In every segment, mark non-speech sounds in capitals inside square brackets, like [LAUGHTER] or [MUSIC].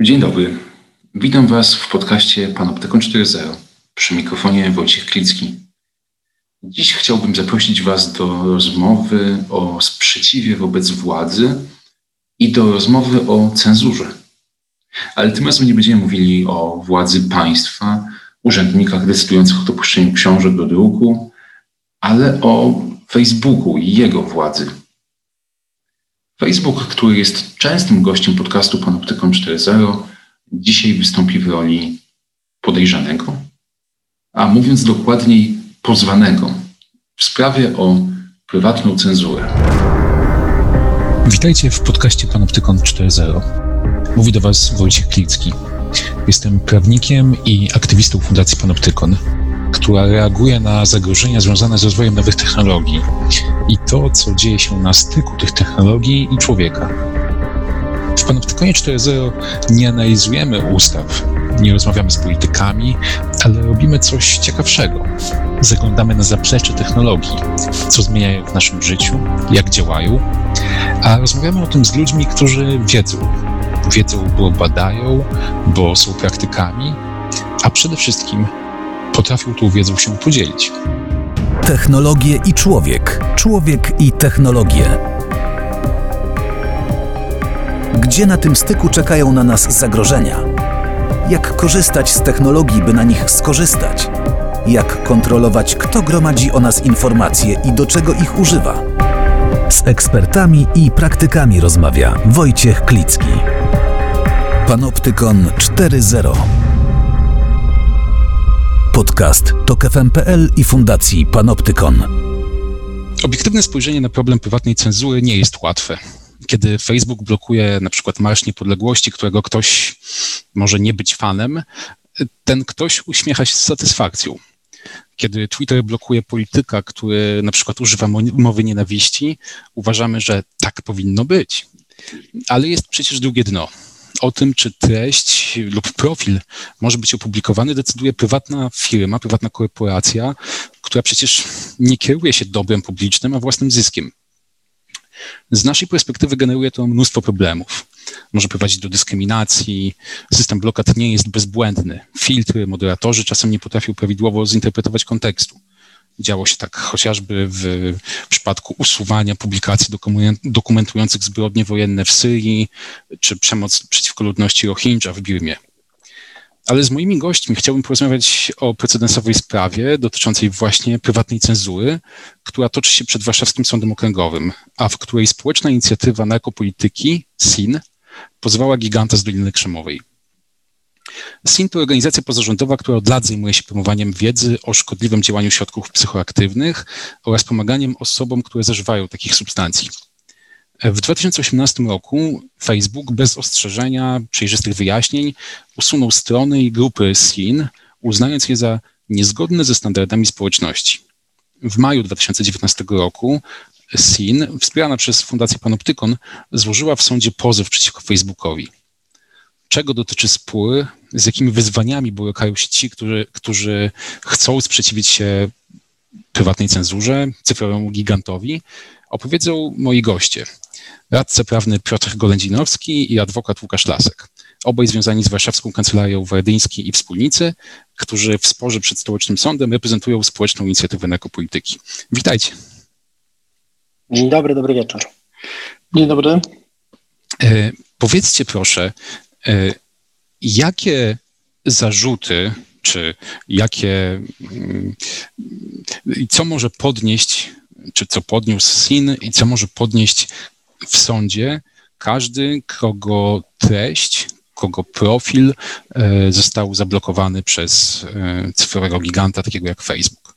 Dzień dobry. Witam Was w podcaście Panoptykon 4.0 przy mikrofonie Wojciech Klicki. Dziś chciałbym zaprosić Was do rozmowy o sprzeciwie wobec władzy i do rozmowy o cenzurze. Ale tym razem nie będziemy mówili o władzy państwa, urzędnikach decydujących o dopuszczeniu książek do druku, ale o Facebooku i jego władzy. Facebook, który jest częstym gościem podcastu Panoptykon 4.0, dzisiaj wystąpi w roli podejrzanego, a mówiąc dokładniej pozwanego w sprawie o prywatną cenzurę. Witajcie w podcaście Panoptykon 4.0. Mówi do Was Wojciech Klicki. Jestem prawnikiem i aktywistą Fundacji Panoptykon, która reaguje na zagrożenia związane z rozwojem nowych technologii i to, co dzieje się na styku tych technologii i człowieka. W Panoptykonie 4.0 nie analizujemy ustaw, nie rozmawiamy z politykami, ale robimy coś ciekawszego. Zaglądamy na zaplecze technologii, co zmieniają w naszym życiu, jak działają, a rozmawiamy o tym z ludźmi, którzy wiedzą. Wiedzą, bo badają, bo są praktykami, a przede wszystkim potrafią tą wiedzą się podzielić. Technologie i człowiek. Człowiek i technologie. Gdzie na tym styku czekają na nas zagrożenia? Jak korzystać z technologii, by na nich skorzystać? Jak kontrolować, kto gromadzi o nas informacje i do czego ich używa? Z ekspertami i praktykami rozmawia Wojciech Klicki. Panoptykon 4.0 Podcast to KFM.pl i Fundacji Panoptykon. Obiektywne spojrzenie na problem prywatnej cenzury nie jest łatwe. Kiedy Facebook blokuje na przykład Marsz Niepodległości, którego ktoś może nie być fanem, ten ktoś uśmiecha się z satysfakcją. Kiedy Twitter blokuje polityka, który na przykład używa mowy nienawiści, uważamy, że tak powinno być. Ale jest przecież drugie dno o tym, czy treść lub profil może być opublikowany, decyduje prywatna firma, prywatna korporacja, która przecież nie kieruje się dobrem publicznym, a własnym zyskiem. Z naszej perspektywy generuje to mnóstwo problemów. Może prowadzić do dyskryminacji, system blokad nie jest bezbłędny. Filtry, moderatorzy czasem nie potrafią prawidłowo zinterpretować kontekstu. Działo się tak chociażby w przypadku usuwania publikacji dokumentujących zbrodnie wojenne w Syrii czy przemoc przeciwko ludności Rohingya w Birmie. Ale z moimi gośćmi chciałbym porozmawiać o precedensowej sprawie dotyczącej właśnie prywatnej cenzury, która toczy się przed Warszawskim Sądem Okręgowym, a w której społeczna inicjatywa narkopolityki SIN pozwała giganta z Doliny Krzemowej. SIN to organizacja pozarządowa, która od lat zajmuje się promowaniem wiedzy o szkodliwym działaniu środków psychoaktywnych oraz pomaganiem osobom, które zażywają takich substancji. W 2018 roku Facebook bez ostrzeżenia, przejrzystych wyjaśnień usunął strony i grupy SIN, uznając je za niezgodne ze standardami społeczności. W maju 2019 roku SIN, wspierana przez Fundację Panoptykon, złożyła w sądzie pozew przeciwko Facebookowi czego dotyczy spór, z jakimi wyzwaniami borykają się ci, którzy, którzy chcą sprzeciwić się prywatnej cenzurze, cyfrowemu gigantowi, opowiedzą moi goście. Radca prawny Piotr Golędzinowski i adwokat Łukasz Lasek. Obaj związani z warszawską kancelarią Wardyński i wspólnicy, którzy w sporze przed stołecznym sądem reprezentują społeczną inicjatywę narkopolityki. Witajcie. Dzień dobry, dobry wieczór. Dzień dobry. E, powiedzcie proszę, jakie zarzuty, czy jakie, mm, co może podnieść, czy co podniósł SIN i co może podnieść w sądzie każdy, kogo treść, kogo profil e, został zablokowany przez e, cyfrowego giganta, takiego jak Facebook?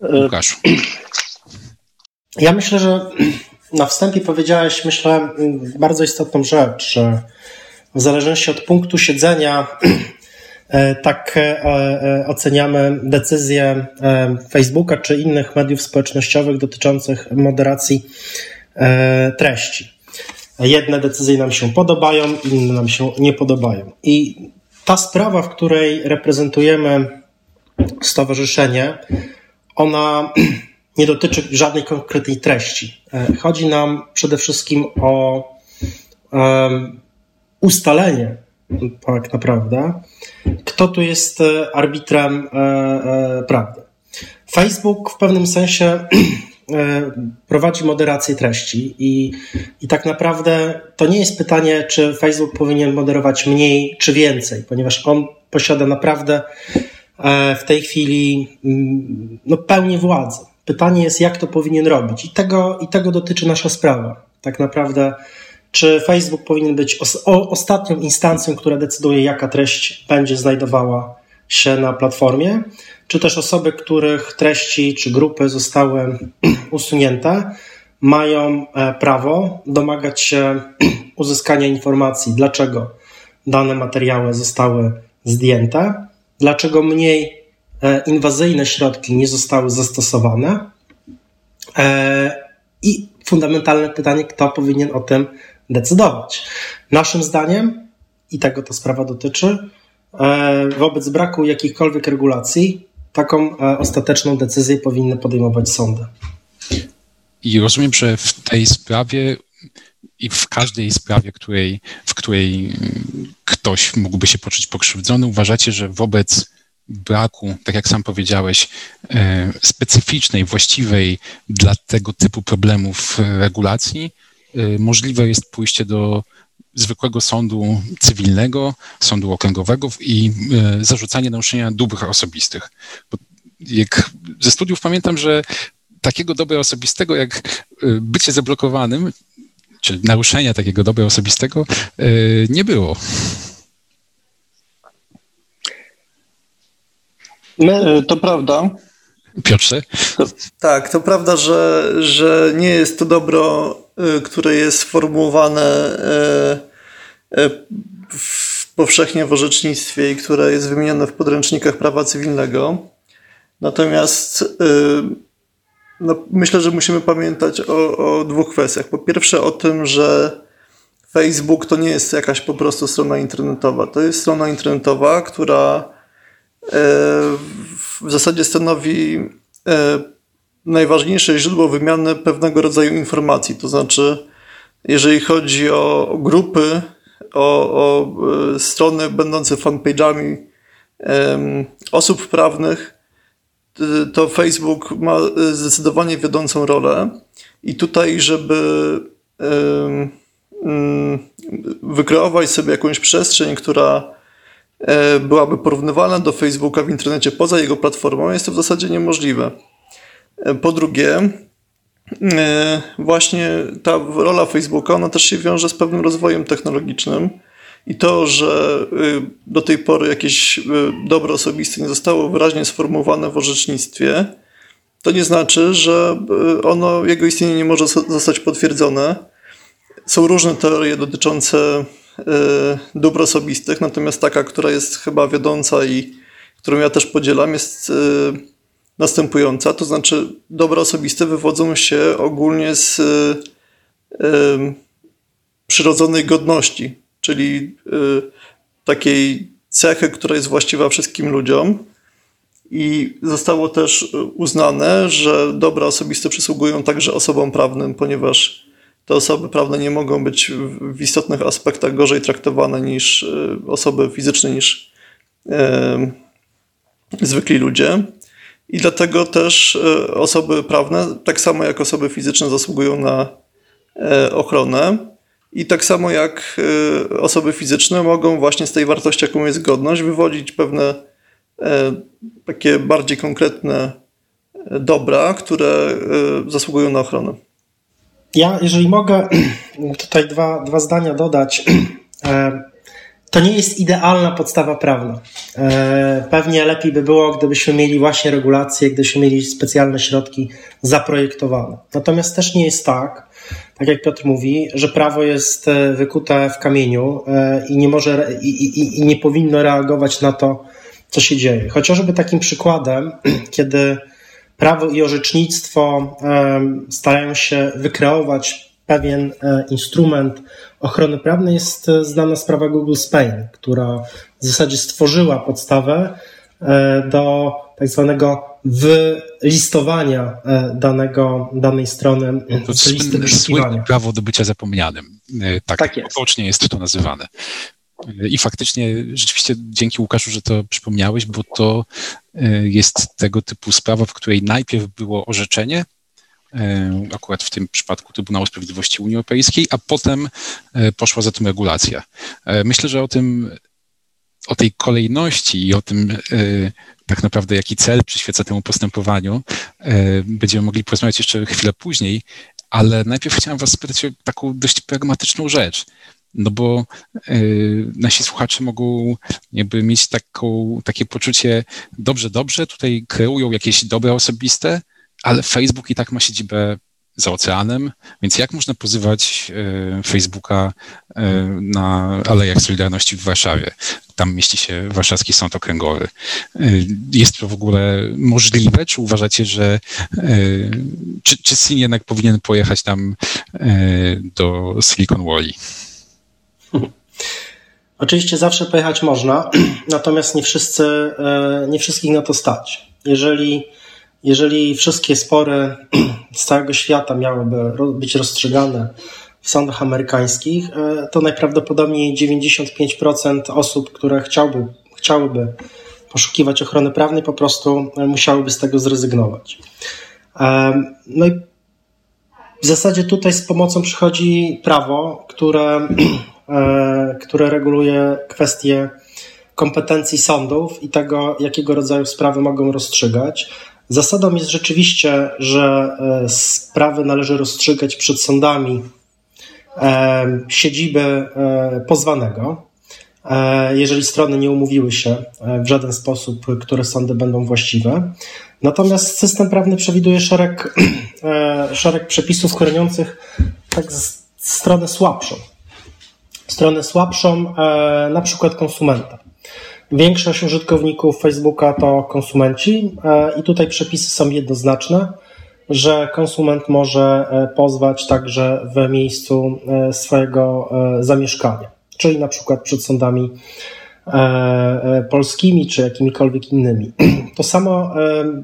Łukaszu. [CLEARS THROAT] Ja myślę, że na wstępie powiedziałeś, myślę, bardzo istotną rzecz, że w zależności od punktu siedzenia [CLEARS THROAT] e, tak e, e, oceniamy decyzje Facebooka czy innych mediów społecznościowych dotyczących moderacji treści. Jedne decyzje nam się podobają, inne nam się nie podobają. I ta sprawa, w której reprezentujemy stowarzyszenie, ona [CLEARS THROAT] nie dotyczy żadnej konkretnej treści. E, chodzi nam przede wszystkim o ustalenie tak naprawdę, kto tu jest arbitrem prawdy. Facebook w pewnym sensie [CLEARS THROAT] prowadzi moderację treści i, i tak naprawdę to nie jest pytanie, czy Facebook powinien moderować mniej czy więcej, ponieważ on posiada naprawdę e, w tej chwili mm, no, pełnię władzy. Pytanie jest, jak to powinien robić, i tego, i tego dotyczy nasza sprawa. Tak naprawdę, czy Facebook powinien być os ostatnią instancją, która decyduje, jaka treść będzie znajdowała się na platformie, czy też osoby, których treści czy grupy zostały [CLEARS THROAT] usunięte, mają e, prawo domagać się [CLEARS THROAT] uzyskania informacji, dlaczego dane materiały zostały zdjęte, dlaczego mniej inwazyjne środki nie zostały zastosowane e, i fundamentalne pytanie, kto powinien o tym decydować. Naszym zdaniem, i tego ta sprawa dotyczy, e, wobec braku jakichkolwiek regulacji, taką ostateczną decyzję powinny podejmować sądy. I rozumiem, że w tej sprawie i w każdej sprawie, której, w której ktoś mógłby się poczuć pokrzywdzony, uważacie, że wobec braku, tak jak sam powiedziałeś, e, specyficznej, właściwej dla tego typu problemów regulacji, e, możliwe jest pójście do zwykłego sądu cywilnego, sądu okręgowego i e, zarzucanie naruszenia dóbr osobistych. Bo jak ze studiów pamiętam, że takiego dobra osobistego jak bycie zablokowanym czy naruszenia takiego dobra osobistego nie było. My, to prawda. Piotrze? Tak, to prawda, że, że nie jest to dobro, e, które jest sformułowane e, w, powszechnie w orzecznictwie i które jest wymienione w podręcznikach prawa cywilnego. Natomiast no, myślę, że musimy pamiętać o, o dwóch kwestiach. Po pierwsze o tym, że Facebook to nie jest jakaś po prostu strona internetowa. To jest strona internetowa, która e, w zasadzie stanowi e, najważniejsze źródło wymiany pewnego rodzaju informacji. To znaczy, jeżeli chodzi o grupy, o, o e, strony będące fanpage'ami osób prawnych, to Facebook ma e, zdecydowanie wiodącą rolę i tutaj, żeby mm, wykreować sobie jakąś przestrzeń, która byłaby porównywalna do Facebooka w internecie poza jego platformą, jest to w zasadzie niemożliwe. E, po drugie, właśnie ta rola Facebooka, ona też się wiąże z pewnym rozwojem technologicznym i to, że y, do tej pory jakieś y, dobro osobiste nie zostało wyraźnie sformułowane w orzecznictwie, to nie znaczy, że y, ono, jego istnienie nie może zostać potwierdzone. Są różne teorie dotyczące dóbr osobistych, natomiast taka, która jest chyba wiodąca i którą ja też podzielam, jest następująca. To znaczy, dobra osobiste wywodzą się ogólnie z przyrodzonej godności czyli y, takiej cechy, która jest właściwa wszystkim ludziom. I zostało też uznane, że dobra osobiste przysługują także osobom prawnym, ponieważ te osoby prawne nie mogą być w istotnych aspektach gorzej traktowane niż y, osoby fizyczne, niż e, zwykli ludzie. I dlatego też y, osoby prawne, tak samo jak osoby fizyczne, zasługują na e, ochronę. I tak samo jak osoby fizyczne mogą właśnie z tej wartości, jaką jest godność, wywodzić pewne e, takie bardziej konkretne e, dobra, które e, zasługują na ochronę. Ja, jeżeli mogę, [CLEARS THROAT] tutaj dwa, dwa zdania dodać. [CLEARS THROAT] To nie jest idealna podstawa prawna. Pewnie lepiej by było, gdybyśmy mieli właśnie regulacje, gdybyśmy mieli specjalne środki zaprojektowane. Natomiast też nie jest tak, tak jak Piotr mówi, że prawo jest e, wykute w kamieniu e, i nie może i, i, i nie powinno reagować na to, co się dzieje. Chociażby takim przykładem, [CLEARS THROAT] kiedy prawo i orzecznictwo starają się wykreować pewien e, instrument ochrony prawnej, jest znana sprawa Google Spain, która w zasadzie stworzyła podstawę do tak zwanego wylistowania danego, danej strony to z listy wyszukiwania. prawo do bycia zapomnianym. Tak, tak jest. potocznie jest to nazywane. I faktycznie rzeczywiście dzięki Łukaszu, że to przypomniałeś, bo to jest tego typu sprawa, w której najpierw było orzeczenie, E, akurat w tym przypadku Trybunału Sprawiedliwości Unii Europejskiej, a potem e, poszła za tym regulacja. Myślę, że o tym, o tej kolejności i o tym tak naprawdę jaki cel przyświeca temu postępowaniu, będziemy mogli porozmawiać jeszcze chwilę później, ale najpierw chciałem was spytać o taką dość pragmatyczną rzecz. No bo y, nasi słuchacze mogą jakby mieć taką, takie poczucie, dobrze, dobrze, tutaj kreują jakieś dobra osobiste, ale Facebook i tak ma siedzibę za oceanem, więc jak można pozywać e, Facebooka e, na Alejach Solidarności w Warszawie? Tam mieści się Warszawski Sąd Okręgowy. E, jest to w ogóle możliwe? Czy uważacie, że czy, czy Sin jednak powinien pojechać tam do Silicon Valley? [LAUGHS] Oczywiście zawsze pojechać można, [CLEARS THROAT] natomiast nie wszyscy, nie wszystkich na to stać. Jeżeli jeżeli wszystkie spory [CLEARS THROAT] z całego świata miałyby być rozstrzygane w sądach amerykańskich, e, to najprawdopodobniej 95% osób, które chciałby, chciałyby poszukiwać ochrony prawnej, po prostu e, musiałyby z tego zrezygnować. E, no i w zasadzie tutaj z pomocą przychodzi prawo, które, [CLEARS THROAT] które reguluje kwestie kompetencji sądów i tego, jakiego rodzaju sprawy mogą rozstrzygać. Zasadą jest rzeczywiście, że e, sprawy należy rozstrzygać przed sądami e, siedziby e, pozwanego, jeżeli strony nie umówiły się w żaden sposób, które sądy będą właściwe. Natomiast system prawny przewiduje szereg, [CLEARS THROAT] szereg przepisów chroniących tak stronę słabszą. Stronę słabszą, na przykład konsumenta. Większość użytkowników Facebooka to konsumenci e, i tutaj przepisy są jednoznaczne, że konsument może e, pozwać także w miejscu e, swojego zamieszkania, czyli na przykład przed sądami polskimi czy jakimikolwiek innymi. [CLEARS THROAT] To samo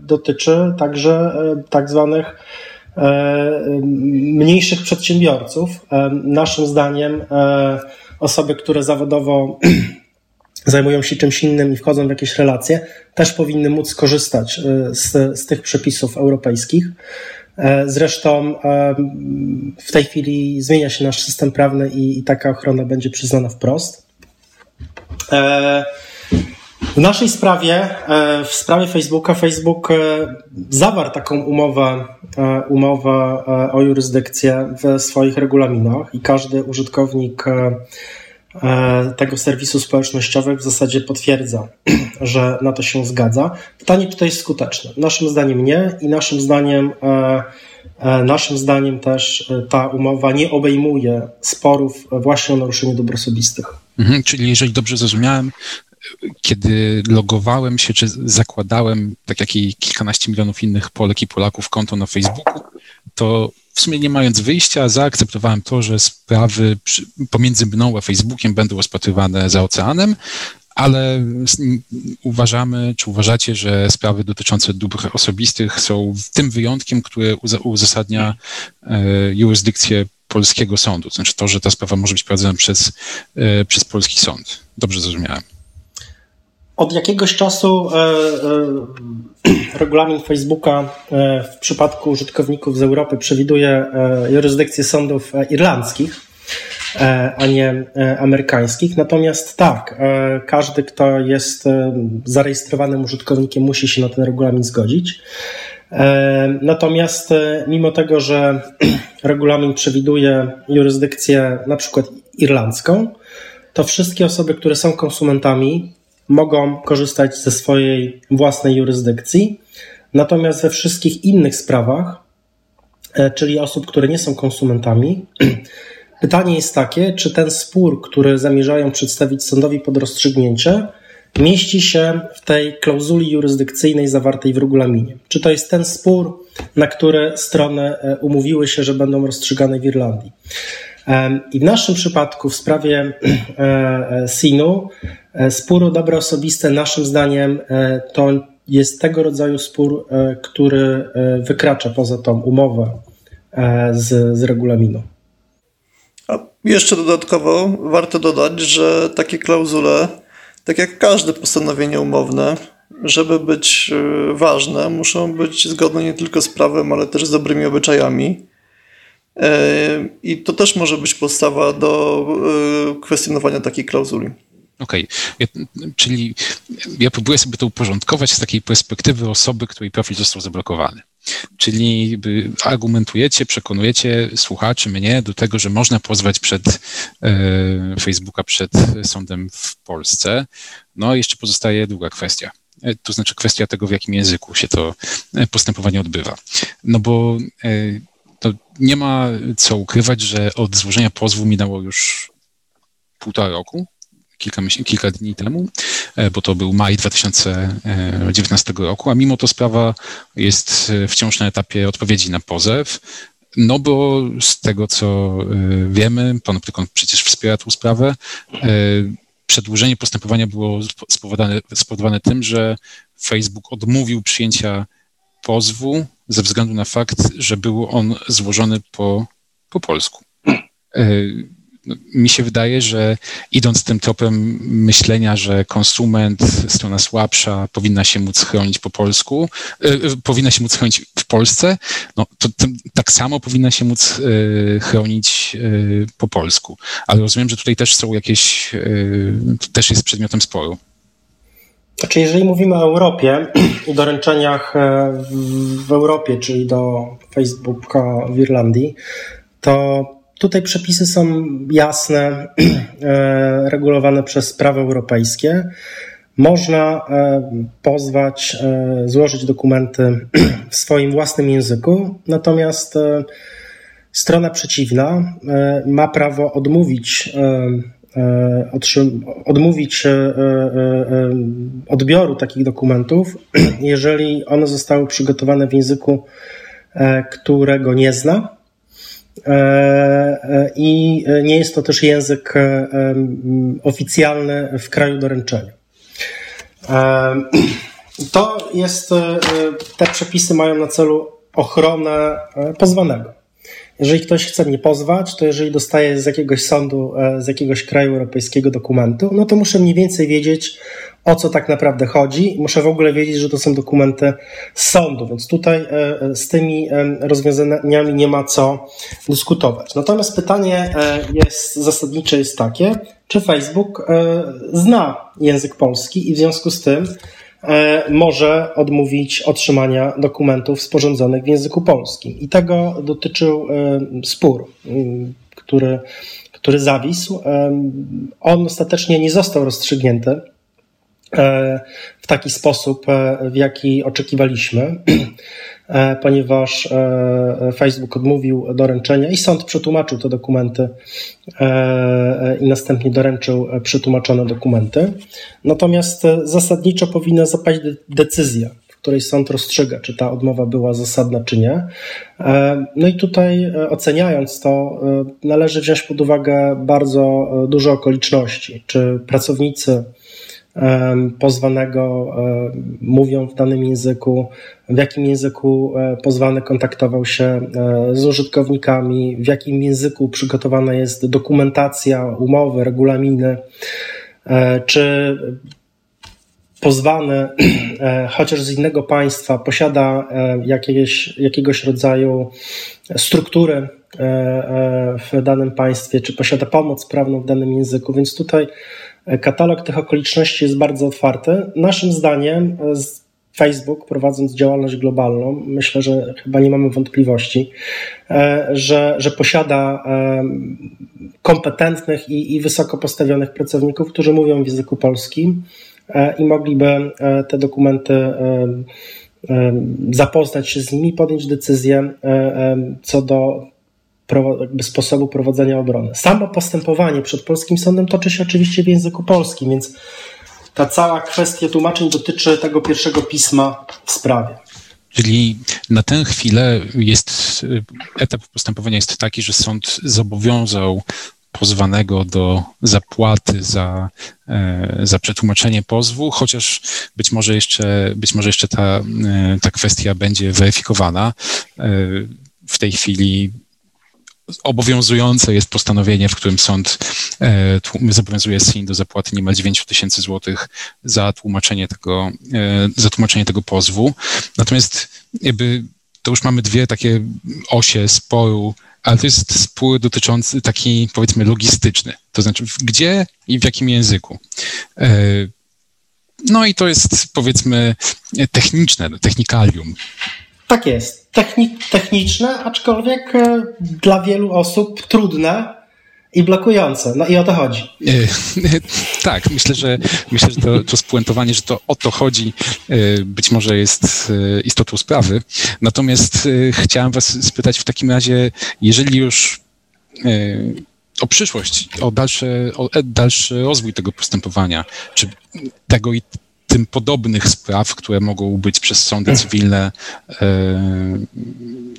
dotyczy także tak zwanych mniejszych przedsiębiorców. Naszym zdaniem osoby, które zawodowo [CLEARS THROAT] zajmują się czymś innym i wchodzą w jakieś relacje, też powinny móc skorzystać z, z tych przepisów europejskich. E, zresztą e, w tej chwili zmienia się nasz system prawny i, i taka ochrona będzie przyznana wprost. E, w naszej sprawie, w sprawie Facebooka, Facebook zawarł taką umowę, umowę o jurysdykcję w swoich regulaminach i każdy użytkownik E, tego serwisu społecznościowego w zasadzie potwierdza, [CLEARS THROAT] że na to się zgadza. Pytanie, czy to jest skuteczne? Naszym zdaniem nie i naszym zdaniem, e, e, naszym zdaniem też ta umowa nie obejmuje sporów właśnie o naruszenie dóbr osobistych. Mhm, czyli jeżeli dobrze zrozumiałem, kiedy logowałem się, czy zakładałem, tak jak i kilkanaście milionów innych Polek i Polaków, konto na Facebooku, to w sumie nie mając wyjścia, zaakceptowałem to, że sprawy pomiędzy mną a Facebookiem będą rozpatrywane za oceanem, ale uważamy, czy uważacie, że sprawy dotyczące dóbr osobistych są tym wyjątkiem, który uzasadnia e, jurysdykcję polskiego sądu. Znaczy to, że ta sprawa może być prowadzona przez, e, przez polski sąd. Dobrze zrozumiałem. Od jakiegoś czasu e, e, regulamin Facebooka e, w przypadku użytkowników z Europy przewiduje jurysdykcję sądów irlandzkich, a nie amerykańskich. Natomiast tak, każdy, kto jest zarejestrowanym użytkownikiem, musi się na ten regulamin zgodzić. Natomiast mimo tego, że [CLEARS THROAT] regulamin przewiduje jurysdykcję na przykład irlandzką, to wszystkie osoby, które są konsumentami, mogą korzystać ze swojej własnej jurysdykcji. Natomiast we wszystkich innych sprawach, e, czyli osób, które nie są konsumentami, [CLEARS THROAT] pytanie jest takie, czy ten spór, który zamierzają przedstawić sądowi pod rozstrzygnięcie, mieści się w tej klauzuli jurysdykcyjnej zawartej w regulaminie. Czy to jest ten spór, na który strony e, umówiły się, że będą rozstrzygane w Irlandii. I w naszym przypadku, w sprawie [CLEARS THROAT] e, SIN-u, Spór o dobra osobiste, naszym zdaniem, to jest tego rodzaju spór, który wykracza poza tą umowę z, z regulaminu. A jeszcze dodatkowo warto dodać, że takie klauzule, tak jak każde postanowienie umowne, żeby być e, ważne, muszą być zgodne nie tylko z prawem, ale też z dobrymi obyczajami. E, I to też może być podstawa do e, kwestionowania takiej klauzuli. Okej, okay. czyli ja próbuję sobie to uporządkować z takiej perspektywy osoby, której profil został zablokowany. Czyli argumentujecie, przekonujecie słuchaczy, mnie do tego, że można pozwać przed e, Facebooka przed sądem w Polsce. No i jeszcze pozostaje druga kwestia. E, to znaczy kwestia tego, w jakim języku się to e, postępowanie odbywa. No bo e, to nie ma co ukrywać, że od złożenia pozwu minęło już półtora roku, kilka, kilka dni temu, bo to był maj 2019 roku, a mimo to sprawa jest wciąż na etapie odpowiedzi na pozew. No bo z tego, co wiemy, pan Optykon przecież wspiera tę sprawę, przedłużenie postępowania było spowodowane, spowodowane tym, że Facebook odmówił przyjęcia pozwu ze względu na fakt, że był on złożony po, po polsku. Mi się wydaje, że idąc tym tropem myślenia, że konsument, strona słabsza, powinna się móc chronić po polsku, e, powinna się móc chronić w Polsce, no to, to tak samo powinna się móc e, chronić po polsku. Ale rozumiem, że tutaj też są jakieś, to też jest przedmiotem sporu. Znaczy, jeżeli mówimy o Europie [CLEARS THROAT] i doręczeniach w Europie, czyli do Facebooka w Irlandii, to Tutaj przepisy są jasne, [CLEARS THROAT] e, regulowane przez prawo europejskie. Można e, pozwać, e, złożyć dokumenty [CLEARS THROAT] w swoim własnym języku, natomiast strona przeciwna ma prawo odmówić odmówić odbioru takich dokumentów, [CLEARS THROAT] jeżeli one zostały przygotowane w języku, którego nie zna i nie jest to też język e, oficjalny w kraju doręczenia. [CLEARS THROAT] To jest, te przepisy mają na celu ochronę pozwanego. Jeżeli ktoś chce mnie pozwać, to jeżeli dostaję z jakiegoś sądu, z jakiegoś kraju europejskiego dokumentu, no to muszę mniej więcej wiedzieć, o co tak naprawdę chodzi. Muszę w ogóle wiedzieć, że to są dokumenty z sądu, więc tutaj e, e, z tymi e, rozwiązaniami nie ma co dyskutować. Natomiast pytanie jest zasadnicze jest takie, czy Facebook zna język polski i w związku z tym może odmówić otrzymania dokumentów sporządzonych w języku polskim. I tego dotyczył spór, który, który zawisł. On ostatecznie nie został rozstrzygnięty E, w taki sposób, e, w jaki oczekiwaliśmy, [CLEARS THROAT] e, ponieważ Facebook odmówił doręczenia i sąd przetłumaczył te dokumenty i następnie doręczył przetłumaczone dokumenty. Natomiast zasadniczo powinna zapaść decyzja, w której sąd rozstrzyga, czy ta odmowa była zasadna, czy nie. No i tutaj oceniając to, należy wziąć pod uwagę bardzo dużo okoliczności, czy pracownicy pozwanego mówią w danym języku, w jakim języku e, pozwany kontaktował się e, z użytkownikami, w jakim języku przygotowana jest dokumentacja, umowy, regulaminy, e, czy pozwany, chociaż z innego państwa, posiada jakiegoś, jakiegoś rodzaju struktury w danym państwie, czy posiada pomoc prawną w danym języku, więc tutaj Katalog tych okoliczności jest bardzo otwarty. Naszym zdaniem e, Facebook, prowadząc działalność globalną, myślę, że chyba nie mamy wątpliwości, e, że, że posiada e, kompetentnych i, i wysoko postawionych pracowników, którzy mówią w języku polskim i mogliby te dokumenty zapoznać się z nimi, podjąć decyzję co do sposobu prowadzenia obrony. Samo postępowanie przed polskim sądem toczy się oczywiście w języku polskim, więc ta cała kwestia tłumaczeń dotyczy tego pierwszego pisma w sprawie. Czyli na tę chwilę jest etap postępowania jest taki, że sąd zobowiązał pozwanego do zapłaty za, za przetłumaczenie pozwu, chociaż być może jeszcze, być może jeszcze ta, ta kwestia będzie weryfikowana. W tej chwili obowiązujące jest postanowienie, w którym sąd e, zobowiązuje SIN do zapłaty niemal 9 tysięcy złotych za tłumaczenie tego, e, za tłumaczenie tego pozwu. Natomiast jakby to już mamy dwie takie osie sporu, ale to jest spór dotyczący taki powiedzmy logistyczny, to znaczy gdzie i w jakim języku. E, no i to jest powiedzmy techniczne, technikalium. Tak jest. Techni techniczne, aczkolwiek e, dla wielu osób trudne i blokujące. No i o to chodzi. E, [LAUGHS] tak, myślę, że myślę, że to, to spuentowanie, że to o to chodzi, e, być może jest istotą sprawy. Natomiast chciałem Was spytać w takim razie, jeżeli już o przyszłość, o dalszy, o dalszy rozwój tego postępowania, czy tego i tym podobnych spraw, które mogą być przez sądy mhm. cywilne e,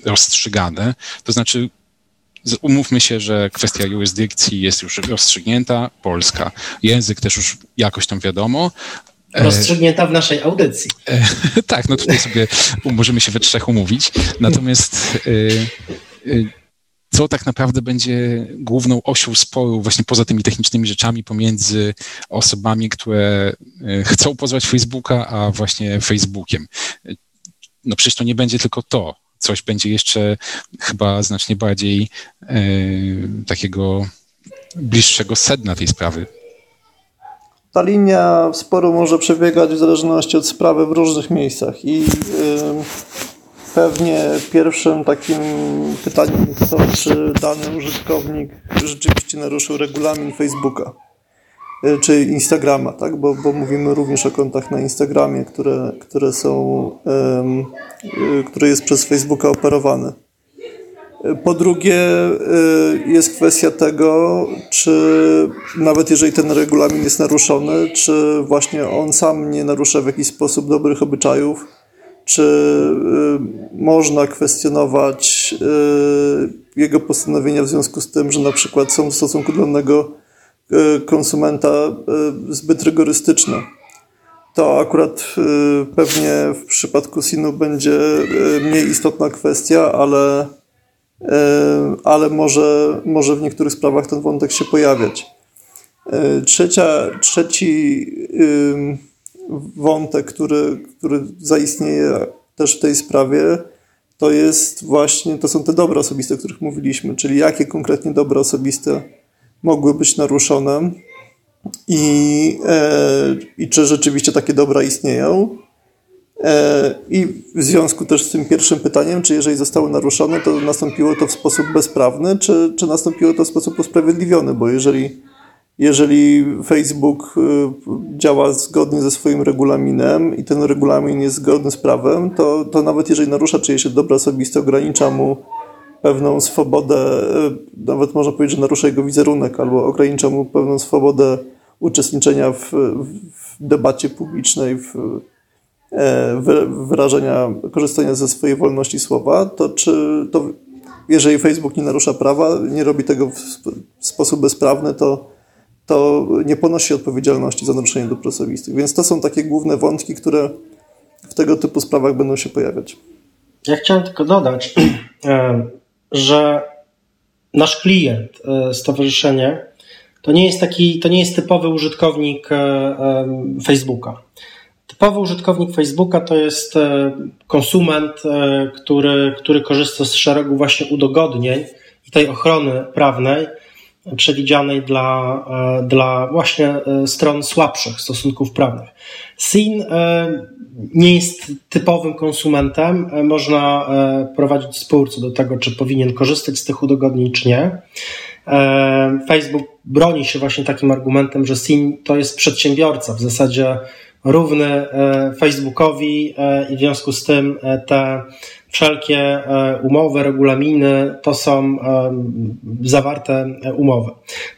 rozstrzygane. To znaczy, umówmy się, że kwestia jurysdykcji jest już rozstrzygnięta, polska. Język też już jakoś tam wiadomo. E, rozstrzygnięta w naszej audycji. E, [LAUGHS] tak, no tutaj sobie możemy się we trzech umówić. Natomiast co tak naprawdę będzie główną osią sporu, właśnie poza tymi technicznymi rzeczami, pomiędzy osobami, które e, chcą pozwać Facebooka, a właśnie Facebookiem. No przecież to nie będzie tylko to. Coś będzie jeszcze chyba znacznie bardziej e, takiego bliższego sedna tej sprawy. Ta linia sporu może przebiegać w zależności od sprawy w różnych miejscach i Pewnie pierwszym takim pytaniem jest to, czy dany użytkownik rzeczywiście naruszył regulamin Facebooka e, czy Instagrama, tak? bo, bo mówimy również o kontach na Instagramie, które, które są, um, które jest przez Facebooka operowane. Po drugie, jest kwestia tego, czy nawet jeżeli ten regulamin jest naruszony, czy właśnie on sam nie narusza w jakiś sposób dobrych obyczajów, czy y, można kwestionować y, jego postanowienia w związku z tym, że na przykład są w stosunku do danego y, konsumenta zbyt rygorystyczne. To akurat pewnie w przypadku Sinu będzie mniej istotna kwestia, ale, ale może, może w niektórych sprawach ten wątek się pojawiać. Trzecia, trzeci wątek, który, który zaistnieje też w tej sprawie, to jest właśnie, to są te dobra osobiste, o których mówiliśmy, czyli jakie konkretnie dobra osobiste mogły być naruszone i, e, i czy rzeczywiście takie dobra istnieją. E, I w związku też z tym pierwszym pytaniem, czy jeżeli zostały naruszone, to nastąpiło to w sposób bezprawny, czy, czy nastąpiło to w sposób usprawiedliwiony, bo jeżeli jeżeli Facebook y, działa zgodnie ze swoim regulaminem i ten regulamin jest zgodny z prawem, to, to nawet jeżeli narusza czyjeś dobra osobiste, ogranicza mu pewną swobodę, y, nawet można powiedzieć, że narusza jego wizerunek albo ogranicza mu pewną swobodę uczestniczenia w, w debacie publicznej, w, e, wyrażenia, korzystania ze swojej wolności słowa, to czy to, jeżeli Facebook nie narusza prawa, nie robi tego w sposób bezprawny, to to nie ponosi odpowiedzialności za naruszenie dóbr osobistych. Więc to są takie główne wątki, które w tego typu sprawach będą się pojawiać. Ja chciałem tylko dodać, [CLEARS THROAT] e, że nasz klient, e, stowarzyszenie, to nie jest taki, to nie jest typowy użytkownik e, Facebooka. Typowy użytkownik Facebooka to jest konsument, który, który korzysta z szeregu właśnie udogodnień i tej ochrony prawnej, przewidzianej dla, e, dla właśnie e, stron słabszych stosunków prawnych. SIN e, nie jest typowym konsumentem. Można prowadzić spór co do tego, czy powinien korzystać z tych udogodnień, czy nie. Facebook broni się właśnie takim argumentem, że SIN to jest przedsiębiorca, w zasadzie równy Facebookowi i w związku z tym te wszelkie e, umowy, regulaminy to są e, zawarte umowy.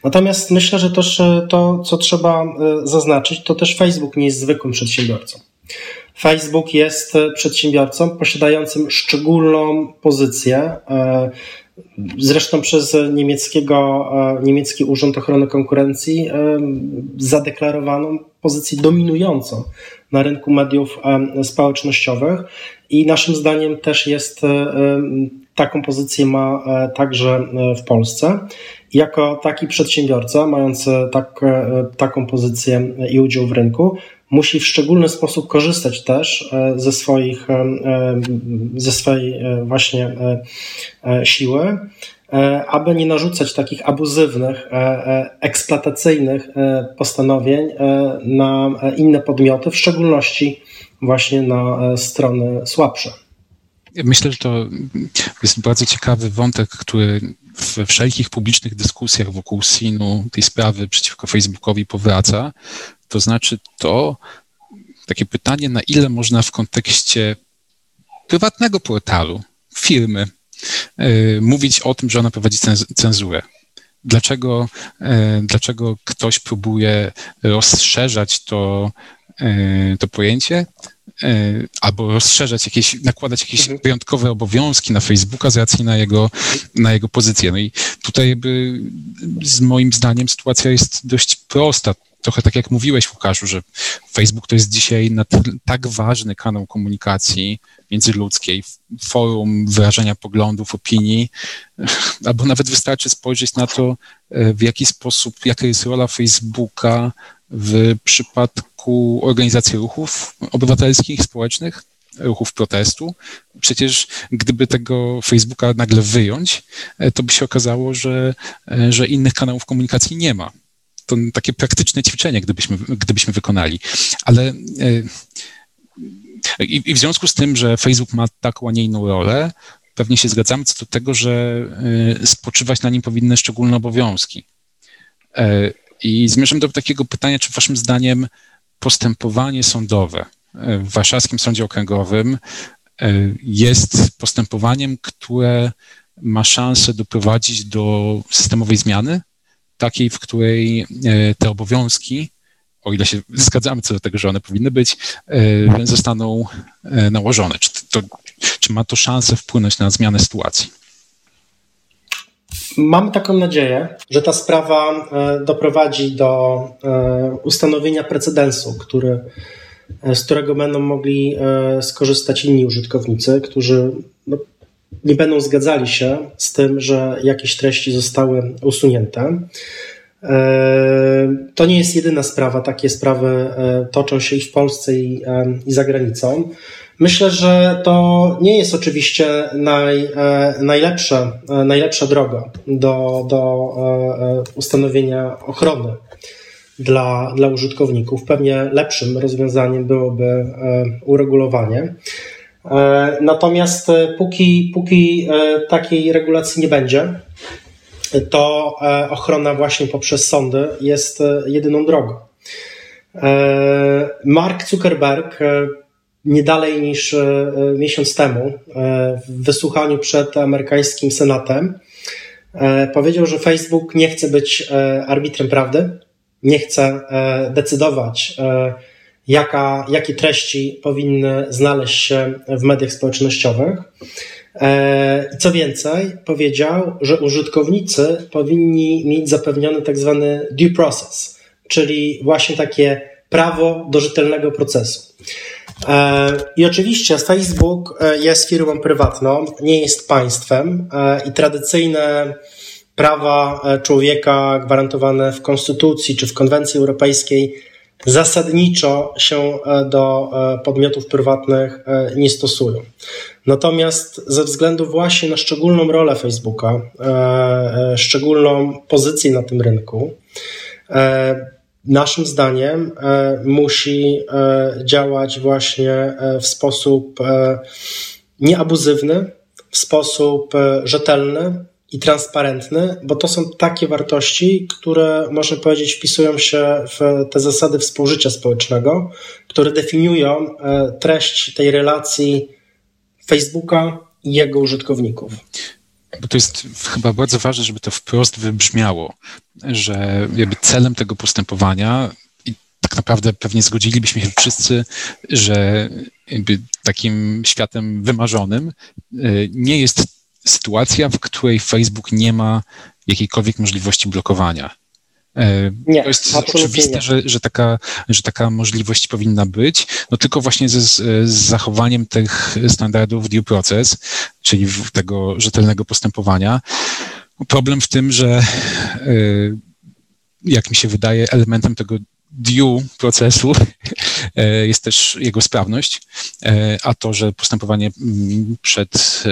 Natomiast myślę, że też e, to, co trzeba zaznaczyć, to też Facebook nie jest zwykłym przedsiębiorcą. Facebook jest przedsiębiorcą posiadającym szczególną pozycję zresztą przez niemieckiego, niemiecki Urząd Ochrony Konkurencji zadeklarowaną pozycję dominującą na rynku mediów społecznościowych i naszym zdaniem też jest taką pozycję ma także w Polsce. Jako taki przedsiębiorca, mający tak, taką pozycję i udział w rynku, musi w szczególny sposób korzystać też e, ze swoich, e, e, ze swojej właśnie siły, aby nie narzucać takich abuzywnych, eksploatacyjnych postanowień na inne podmioty, w szczególności właśnie na strony słabsze. Myślę, że to jest bardzo ciekawy wątek, który we wszelkich publicznych dyskusjach wokół SIN-u, tej sprawy przeciwko Facebookowi powraca, to znaczy to, takie pytanie, na ile można w kontekście prywatnego portalu, firmy, mówić o tym, że ona prowadzi cenzurę. Dlaczego, yy, dlaczego ktoś próbuje rozszerzać to, yy, to pojęcie, albo rozszerzać jakieś, nakładać jakieś mhm. wyjątkowe obowiązki na Facebooka z racji na jego, na jego pozycję. No i tutaj jakby z moim zdaniem sytuacja jest dość prosta trochę tak jak mówiłeś, Łukaszu, że Facebook to jest dzisiaj tak ważny kanał komunikacji międzyludzkiej, forum wyrażania poglądów, opinii, [LAUGHS] albo nawet wystarczy spojrzeć na to, e, w jaki sposób, jaka jest rola Facebooka w przypadku organizacji ruchów obywatelskich, społecznych, ruchów protestu. Przecież gdyby tego Facebooka nagle wyjąć, e, to by się okazało, że, e, że innych kanałów komunikacji nie ma to takie praktyczne ćwiczenie, gdybyśmy, gdybyśmy wykonali. Ale e, i, i w związku z tym, że Facebook ma taką, a nie inną rolę, pewnie się zgadzamy co do tego, że e, spoczywać na nim powinny szczególne obowiązki. E, I zmierzam do takiego pytania, czy waszym zdaniem postępowanie sądowe w warszawskim sądzie okręgowym jest postępowaniem, które ma szansę doprowadzić do systemowej zmiany takiej, w której e, te obowiązki, o ile się zgadzamy co do tego, że one powinny być, e, zostaną e, nałożone. Czy, to, czy ma to szansę wpłynąć na zmianę sytuacji? Mamy taką nadzieję, że ta sprawa doprowadzi do ustanowienia precedensu, który, z którego będą mogli skorzystać inni użytkownicy, którzy nie będą zgadzali się z tym, że jakieś treści zostały usunięte. E, to nie jest jedyna sprawa, takie sprawy e, toczą się i w Polsce, i, e, i za granicą. Myślę, że to nie jest oczywiście naj, najlepsza, najlepsza droga do, do ustanowienia ochrony dla, dla użytkowników. Pewnie lepszym rozwiązaniem byłoby uregulowanie. E, natomiast e, póki, póki e, takiej regulacji nie będzie, to ochrona właśnie poprzez sądy jest jedyną drogą. Mark Zuckerberg nie dalej niż miesiąc temu w wysłuchaniu przed amerykańskim Senatem powiedział, że Facebook nie chce być arbitrem prawdy, nie chce decydować jaka, jakie treści powinny znaleźć się w mediach społecznościowych. E, co więcej, powiedział, że użytkownicy powinni mieć zapewniony tak zwany due process, czyli właśnie takie prawo do rzetelnego procesu. E, I oczywiście Facebook e, jest firmą prywatną, nie jest państwem i tradycyjne prawa człowieka gwarantowane w Konstytucji czy w Konwencji Europejskiej zasadniczo się e, do e, podmiotów prywatnych e, nie stosują. Natomiast ze względu właśnie na szczególną rolę Facebooka, szczególną pozycję na tym rynku, naszym zdaniem musi działać właśnie w sposób nieabuzywny, w sposób rzetelny, i transparentny, bo to są takie wartości, które można powiedzieć wpisują się w te zasady współżycia społecznego, które definiują e, treść tej relacji Facebooka i jego użytkowników. Bo to jest chyba bardzo ważne, żeby to wprost wybrzmiało, że jakby celem tego postępowania i tak naprawdę pewnie zgodzilibyśmy się wszyscy, że takim światem wymarzonym e, nie jest sytuacja, w której Facebook nie ma jakiejkolwiek możliwości blokowania. E, nie, to jest oczywiste, nie. Że, że, taka, że taka możliwość powinna być, no tylko właśnie z, z zachowaniem tych standardów due process, czyli tego rzetelnego postępowania. Problem w tym, że e, jak mi się wydaje, elementem tego due procesu jest też jego sprawność, a to, że postępowanie mm, przed,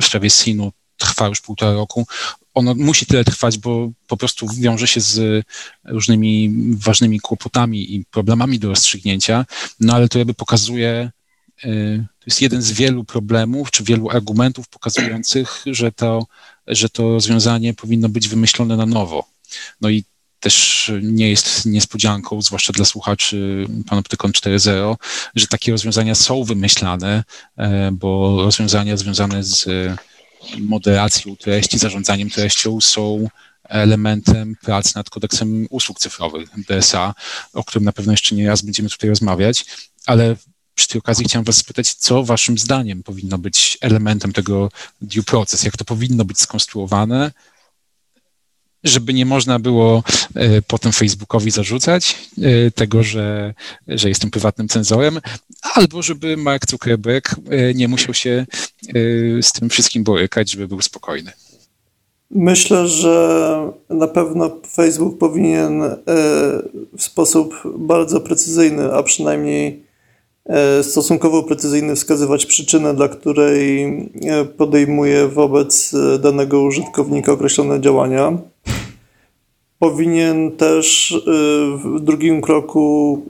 w sprawie SIN-u trwa już półtora roku, ono musi tyle trwać, bo po prostu wiąże się z różnymi ważnymi kłopotami i problemami do rozstrzygnięcia, no ale to jakby pokazuje, to jest jeden z wielu problemów, czy wielu argumentów pokazujących, że to, że to rozwiązanie powinno być wymyślone na nowo. No i też nie jest niespodzianką, zwłaszcza dla słuchaczy Panoptykon 4.0, że takie rozwiązania są wymyślane, e, bo rozwiązania związane z moderacją treści, zarządzaniem treścią są elementem prac nad kodeksem usług cyfrowych, DSA, o którym na pewno jeszcze nie raz będziemy tutaj rozmawiać, ale przy tej okazji chciałem Was spytać, co Waszym zdaniem powinno być elementem tego due process, jak to powinno być skonstruowane, żeby nie można było e, potem Facebookowi zarzucać e, tego, że, że jestem prywatnym cenzorem, albo żeby Mark Zuckerberg e, nie musiał się z tym wszystkim borykać, żeby był spokojny. Myślę, że na pewno Facebook powinien w sposób bardzo precyzyjny, a przynajmniej stosunkowo precyzyjny wskazywać przyczynę, dla której podejmuje wobec danego użytkownika określone działania powinien też y, w drugim kroku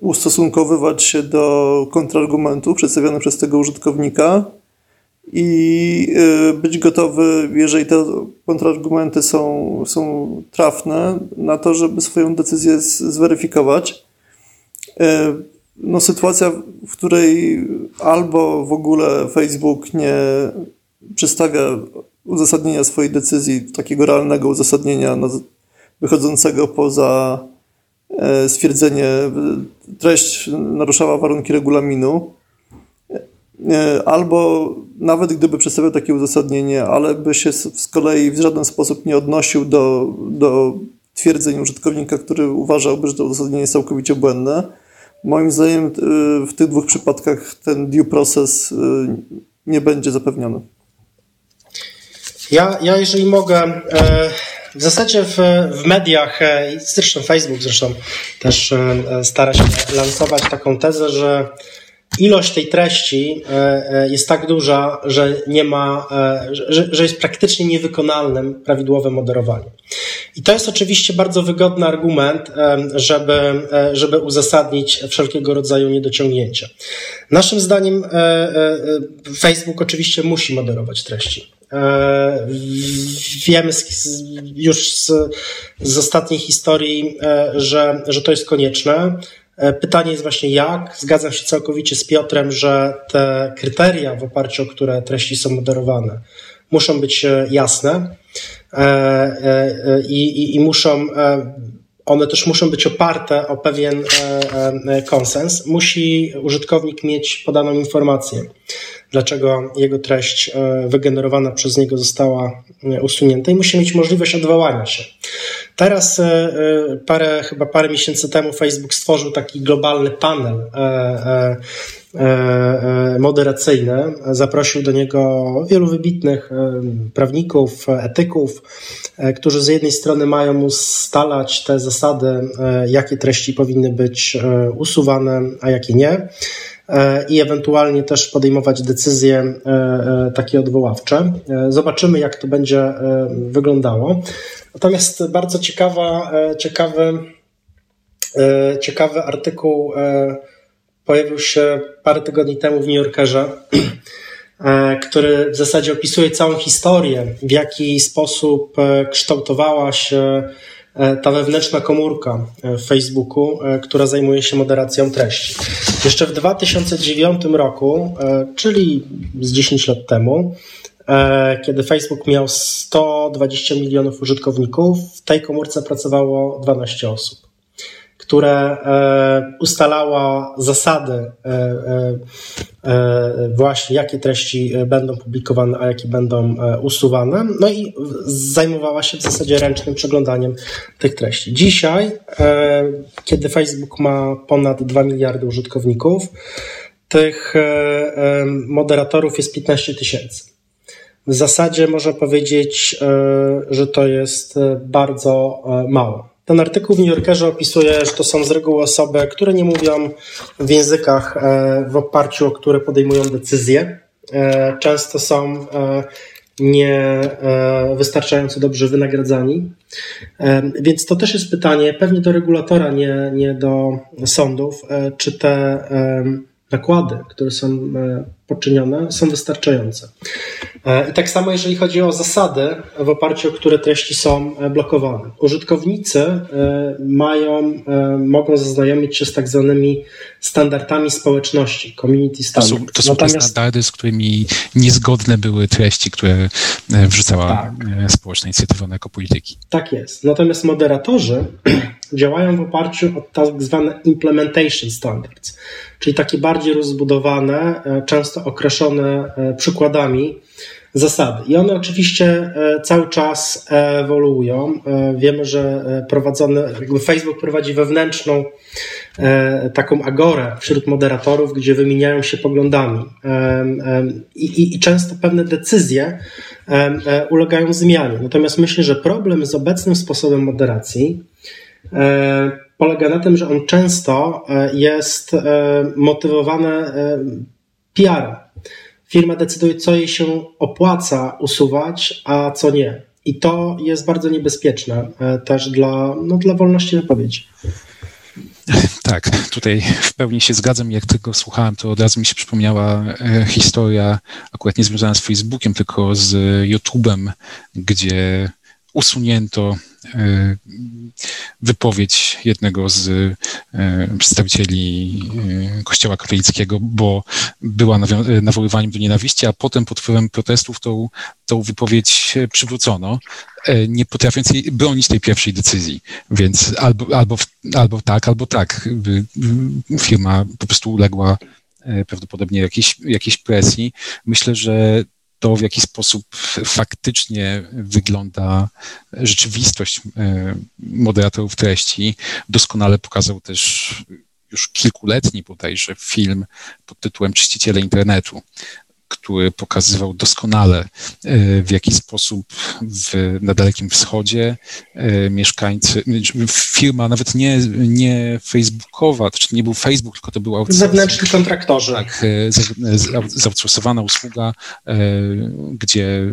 ustosunkowywać się do kontrargumentów przedstawionych przez tego użytkownika i y, być gotowy, jeżeli te kontrargumenty są, są trafne, na to, żeby swoją decyzję zweryfikować. Y, no, sytuacja, w której albo w ogóle Facebook nie przedstawia uzasadnienia swojej decyzji, takiego realnego uzasadnienia wychodzącego poza e, stwierdzenie, treść naruszała warunki regulaminu, e, albo nawet gdyby przedstawiał takie uzasadnienie, ale by się z kolei w żaden sposób nie odnosił do, do twierdzeń użytkownika, który uważałby, że to uzasadnienie jest całkowicie błędne. Moim zdaniem e, w tych dwóch przypadkach ten due process nie będzie zapewniony. Ja, ja jeżeli mogę, w zasadzie w, w mediach, e, zresztą Facebook zresztą też e, stara się lansować taką tezę, że ilość tej treści jest tak duża, że nie ma, że, że jest praktycznie niewykonalnym prawidłowe moderowanie. I to jest oczywiście bardzo wygodny argument, żeby, żeby uzasadnić wszelkiego rodzaju niedociągnięcia. Naszym zdaniem Facebook oczywiście musi moderować treści. E, wiemy z, już z, z ostatniej historii, e, że, że to jest konieczne. E, pytanie jest właśnie jak. Zgadzam się całkowicie z Piotrem, że te kryteria, w oparciu o które treści są moderowane, muszą być jasne i, i, i muszą one też muszą być oparte o pewien konsens. Musi użytkownik mieć podaną informację dlaczego jego treść e, wygenerowana przez niego została e, usunięta i musi mieć możliwość odwołania się. Teraz e, parę, chyba parę miesięcy temu Facebook stworzył taki globalny panel moderacyjny. Zaprosił do niego wielu wybitnych prawników, etyków, którzy z jednej strony mają ustalać te zasady, jakie treści powinny być usuwane, a jakie nie i ewentualnie też podejmować decyzje e, e, takie odwoławcze. Zobaczymy, jak to będzie wyglądało. Natomiast bardzo ciekawa, ciekawy, ciekawy artykuł pojawił się parę tygodni temu w New Yorkerze, który w zasadzie opisuje całą historię, w jaki sposób kształtowała się E, ta wewnętrzna komórka e, w Facebooku, e, która zajmuje się moderacją treści. Jeszcze w 2009 roku, czyli z 10 lat temu, kiedy Facebook miał 120 milionów użytkowników, w tej komórce pracowało 12 osób. Które ustalała zasady właśnie, jakie treści będą publikowane, a jakie będą usuwane, no i zajmowała się w zasadzie ręcznym przeglądaniem tych treści. Dzisiaj, kiedy Facebook ma ponad 2 miliardy użytkowników, tych moderatorów jest 15 tysięcy. W zasadzie można powiedzieć, że to jest bardzo mało. Ten artykuł w New Yorkerze opisuje, że to są z reguły osoby, które nie mówią w językach, e, w oparciu o które podejmują decyzje. E, często są e, nie wystarczająco dobrze wynagradzani. Więc to też jest pytanie, pewnie do regulatora, nie, nie do sądów, czy te nakłady, które są poczynione, są wystarczające. E, I tak samo, jeżeli chodzi o zasady, w oparciu o które treści są e, blokowane. Użytkownicy mają, mogą zaznajomić się z tak zwanymi standardami społeczności, community standards. To są, to są Natomiast... te standardy, z którymi niezgodne były treści, które wrzucała tak. społeczna inicjatywa na ekopolityki. Tak jest. Natomiast moderatorzy [CLEARS THROAT] działają w oparciu o tak zwane implementation standards, czyli takie bardziej rozbudowane, e, określone e, przykładami zasady. I one oczywiście e, cały czas ewoluują. Wiemy, że prowadzone, jakby Facebook prowadzi wewnętrzną taką agorę wśród moderatorów, gdzie wymieniają się poglądami. I, i, i często pewne decyzje ulegają zmianie. Natomiast myślę, że problem z obecnym sposobem moderacji E, polega na tym, że on często e, jest e, motywowany PR-em. Firma decyduje, co jej się opłaca usuwać, a co nie. I to jest bardzo niebezpieczne też dla, no, dla wolności wypowiedzi. [LAUGHS] Tak, tutaj w pełni się zgadzam. Jak tego słuchałem, to od razu mi się przypomniała historia, akurat nie związana z Facebookiem, tylko z YouTube'em, gdzie usunięto e, wypowiedź jednego z e, przedstawicieli e, Kościoła katolickiego, bo była nawoływaniem do nienawiści, a potem pod wpływem protestów tą, tą wypowiedź przywrócono, nie potrafiąc jej bronić tej pierwszej decyzji. Więc albo, albo, albo tak, albo tak. Firma po prostu uległa prawdopodobnie jakiejś, jakiejś presji. Myślę, że to, w jaki sposób faktycznie wygląda rzeczywistość e, moderatorów treści, doskonale pokazał też już kilkuletni bodajże film pod tytułem Czyściciele internetu, który pokazywał doskonale, e, w jaki sposób w, na Dalekim Wschodzie e, mieszkańcy, firma nawet nie, nie facebookowa, to nie był Facebook, tylko to był zewnętrzni kontraktorzy. Tak, e, zoutsourcowana usługa, gdzie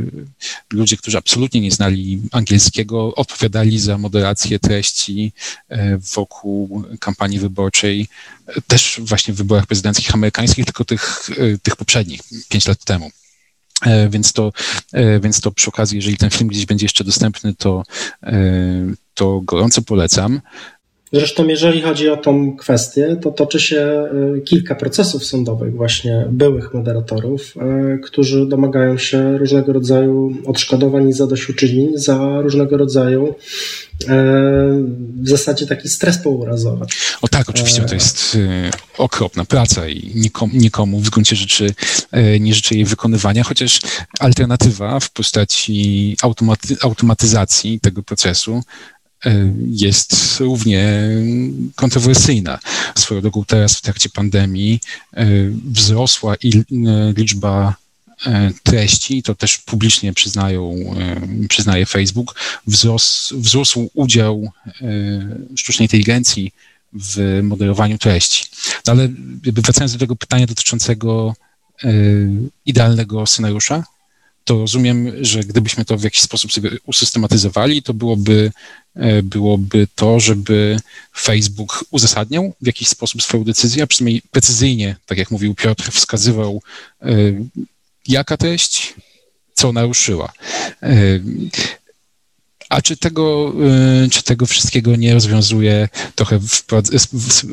ludzie, którzy absolutnie nie znali angielskiego, odpowiadali za moderację treści wokół kampanii wyborczej, też właśnie w wyborach prezydenckich amerykańskich, tylko tych, tych poprzednich, pięć 5 lat temu. E, więc to, e, więc to przy okazji, jeżeli ten film gdzieś będzie jeszcze dostępny, to, e, to gorąco polecam. Zresztą, jeżeli chodzi o tą kwestię, to toczy się kilka procesów sądowych, właśnie byłych moderatorów, którzy domagają się różnego rodzaju odszkodowań i zadośćuczynień za różnego rodzaju w zasadzie taki stres pourazowy. O tak, oczywiście to jest e, okropna praca i nikomu, nikomu w gruncie rzeczy e, nie życzę jej wykonywania, chociaż alternatywa w postaci automaty, automatyzacji tego procesu jest równie kontrowersyjna. Swoją drogą teraz w trakcie pandemii wzrosła liczba E, treści, to też publicznie przyznają, przyznaje Facebook, wzros, wzrósł udział sztucznej inteligencji w moderowaniu treści. No ale wracając do tego pytania dotyczącego idealnego scenariusza, to rozumiem, że gdybyśmy to w jakiś sposób sobie usystematyzowali, to byłoby, byłoby to, żeby Facebook uzasadniał w jakiś sposób swoją decyzję, a przynajmniej precyzyjnie, tak jak mówił Piotr, wskazywał jaka treść, co naruszyła. A czy tego, e, czy tego wszystkiego nie rozwiązuje trochę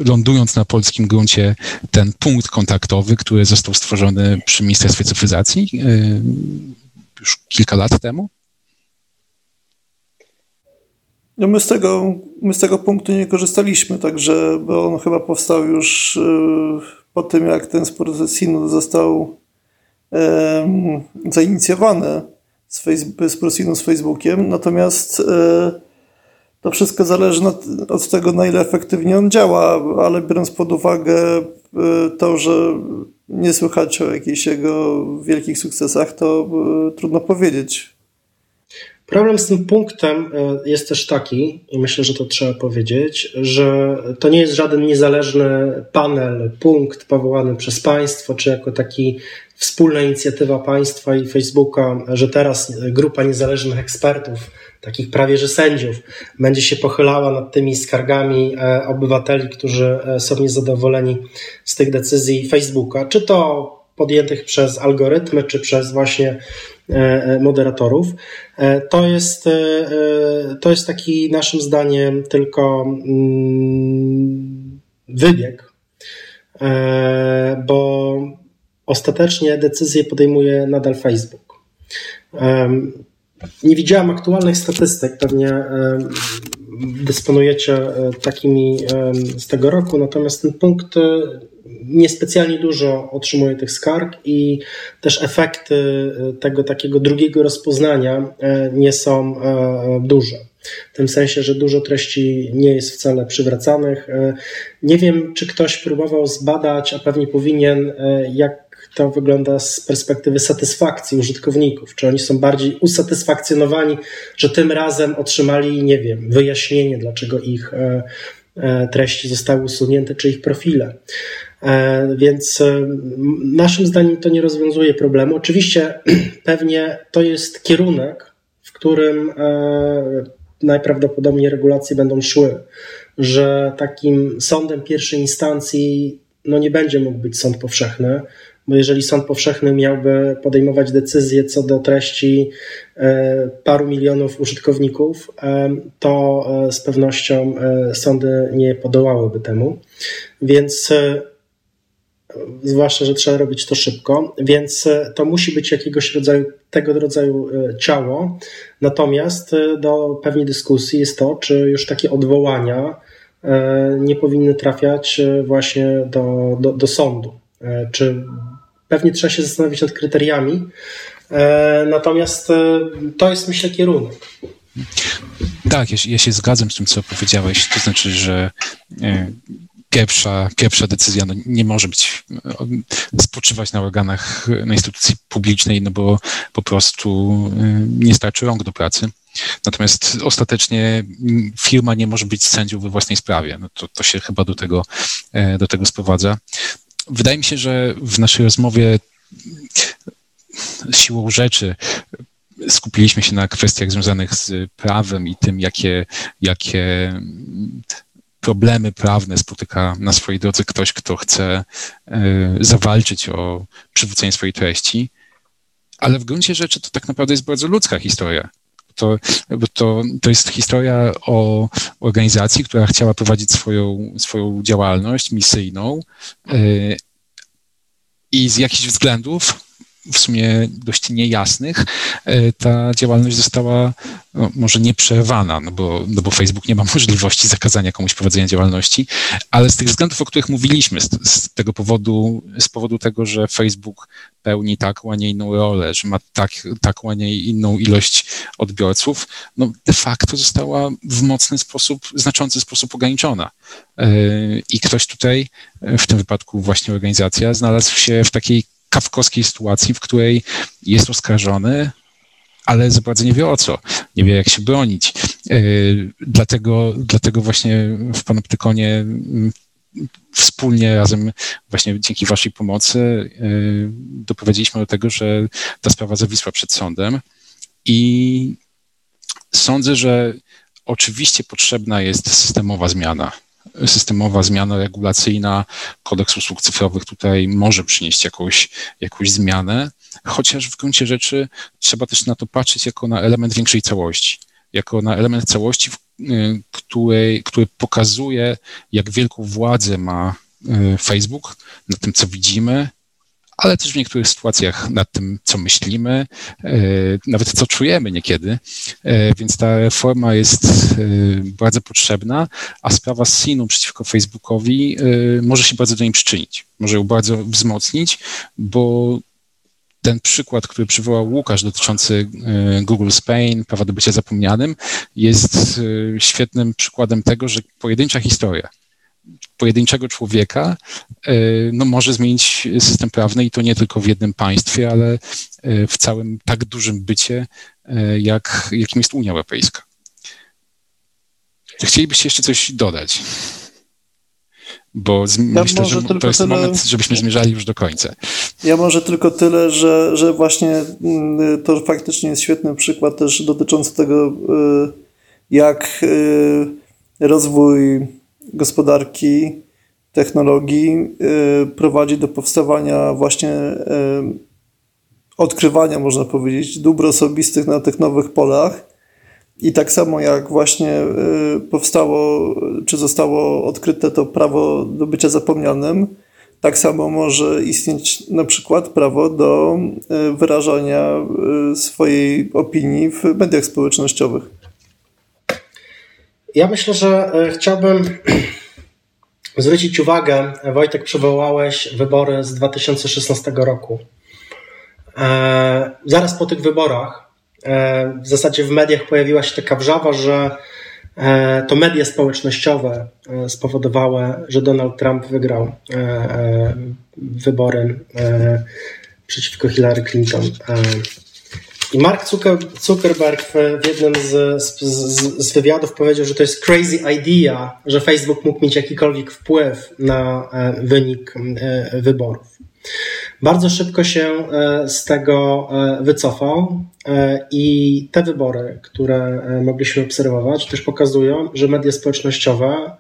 lądując na polskim gruncie ten punkt kontaktowy, który został stworzony przy Ministerstwie Cyfryzacji e, już kilka lat temu? No my z tego, my z tego punktu nie korzystaliśmy, także, bo on chyba powstał już po tym, jak ten spór ze Sinu został um, zainicjowany z, Facebook, z, z Facebookiem, natomiast e, to wszystko zależy od tego, na ile efektywnie on działa, ale biorąc pod uwagę e, to, że nie słychać o jakichś jego wielkich sukcesach, to e, trudno powiedzieć. Problem z tym punktem jest też taki, i myślę, że to trzeba powiedzieć, że to nie jest żaden niezależny panel, punkt powołany przez państwo, czy jako taki wspólna inicjatywa państwa i Facebooka, że teraz grupa niezależnych ekspertów, takich prawie że sędziów, będzie się pochylała nad tymi skargami e, obywateli, którzy e, są niezadowoleni z tych decyzji Facebooka, czy to podjętych przez algorytmy, czy przez właśnie e, moderatorów. To jest, to jest taki naszym zdaniem tylko mm, wybieg, bo ostatecznie decyzje podejmuje nadal Facebook. Nie widziałam aktualnych statystyk, pewnie dysponujecie e, takimi z tego roku, natomiast ten punkt e, niespecjalnie dużo otrzymuje tych skarg i też efekty e, tego takiego drugiego rozpoznania nie są duże. W tym sensie, że dużo treści nie jest wcale przywracanych. Nie wiem, czy ktoś próbował zbadać, a pewnie powinien, jak to wygląda z perspektywy satysfakcji użytkowników. Czy oni są bardziej usatysfakcjonowani, że tym razem otrzymali, nie wiem, wyjaśnienie, dlaczego ich e, e, treści zostały usunięte, czy ich profile. E, więc naszym zdaniem to nie rozwiązuje problemu. Oczywiście [CLEARS THROAT] pewnie to jest kierunek, w którym najprawdopodobniej regulacje będą szły, że takim sądem pierwszej instancji no nie będzie mógł być sąd powszechny, bo jeżeli sąd powszechny miałby podejmować decyzje co do treści e, paru milionów użytkowników, e, to e, z pewnością sądy nie podołałyby temu. Więc zwłaszcza, że trzeba robić to szybko, więc to musi być jakiegoś rodzaju, tego rodzaju ciało. Natomiast do pewnej dyskusji jest to, czy już takie odwołania nie powinny trafiać właśnie do, do, do sądu. Czy Pewnie trzeba się zastanowić nad kryteriami. E, natomiast e, to jest, myślę, kierunek. Tak, ja, ja się zgadzam z tym, co powiedziałeś. To znaczy, że e, pierwsza, pierwsza decyzja no, nie może być spoczywać na organach, na instytucji publicznej, no bo po prostu nie starczy rąk do pracy. Natomiast ostatecznie firma nie może być sędzią we własnej sprawie. No to, to się chyba do tego, do tego sprowadza wydaje mi się, że w naszej rozmowie siłą rzeczy skupiliśmy się na kwestiach związanych z prawem i tym, jakie, jakie problemy prawne spotyka na swojej drodze ktoś, kto chce e, zawalczyć o przywrócenie swojej treści. Ale w gruncie rzeczy to tak naprawdę jest bardzo ludzka historia. To, bo to, to jest historia o organizacji, która chciała prowadzić swoją, swoją działalność misyjną e, i z jakichś względów w sumie dość niejasnych, e, ta działalność została no, może nie przerwana, no bo, no bo Facebook nie ma [LAUGHS] możliwości zakazania komuś prowadzenia działalności, ale z tych względów, o których mówiliśmy, z, z tego powodu, z powodu tego, że Facebook pełni taką, a nie inną rolę, że ma tak, taką, a nie inną ilość odbiorców, no de facto została w mocny sposób, znaczący sposób ograniczona. E, I ktoś tutaj, w tym wypadku właśnie organizacja, znalazł się w takiej kawkowskiej sytuacji, w której jest oskarżony, ale bardzo nie wie o co, nie wie jak się bronić. E, dlatego, dlatego właśnie w Panoptykonie mm, wspólnie razem właśnie dzięki waszej pomocy e, doprowadziliśmy do tego, że ta sprawa zawisła przed sądem i sądzę, że oczywiście potrzebna jest systemowa zmiana systemowa zmiana regulacyjna, kodeks usług cyfrowych tutaj może przynieść jakąś, jakąś zmianę, chociaż w gruncie rzeczy trzeba też na to patrzeć jako na element większej całości, jako na element całości, y, której, który pokazuje, jak wielką władzę ma y, Facebook na tym, co widzimy, ale też w niektórych sytuacjach nad tym, co myślimy, nawet co czujemy niekiedy. Więc ta reforma jest bardzo potrzebna, a sprawa z Sinu przeciwko Facebookowi może się bardzo do niej przyczynić, może ją bardzo wzmocnić, bo ten przykład, który przywołał Łukasz dotyczący e, Google Spain, prawa do bycia zapomnianym, jest e, świetnym przykładem tego, że pojedyncza historia pojedynczego człowieka e, no, może zmienić system prawny i to nie tylko w jednym państwie, ale w całym tak dużym bycie, jak, jakim jest Unia Europejska. Chcielibyście jeszcze coś dodać? bo z, ja myślę, że to jest tyle, moment, żebyśmy zmierzali już do końca. Ja może tylko tyle, że, że właśnie mm, to faktycznie jest świetny przykład też dotyczący tego, y, jak y, rozwój gospodarki, technologii y, prowadzi do powstawania właśnie odkrywania, można powiedzieć, dóbr osobistych na tych nowych polach i tak samo jak właśnie y, powstało, czy zostało odkryte to prawo do bycia zapomnianym, tak samo może istnieć na przykład prawo do y, wyrażania y, swojej opinii w mediach społecznościowych. Ja myślę, że chciałbym [CLEARS THROAT] zwrócić uwagę, Wojtek, przywołałeś wybory z 2016 roku. E, zaraz po tych wyborach E, w zasadzie w mediach pojawiła się taka wrzawa, że e, to media społecznościowe e, spowodowały, że Donald Trump wygrał wybory przeciwko Hillary Clinton. I Mark Zuckerberg w jednym z, z, z, wywiadów powiedział, że to jest crazy idea, że Facebook mógł mieć jakikolwiek wpływ na wynik wyborów. Bardzo szybko się e, z tego e, wycofał e, i te wybory, które mogliśmy obserwować, też pokazują, że media społecznościowe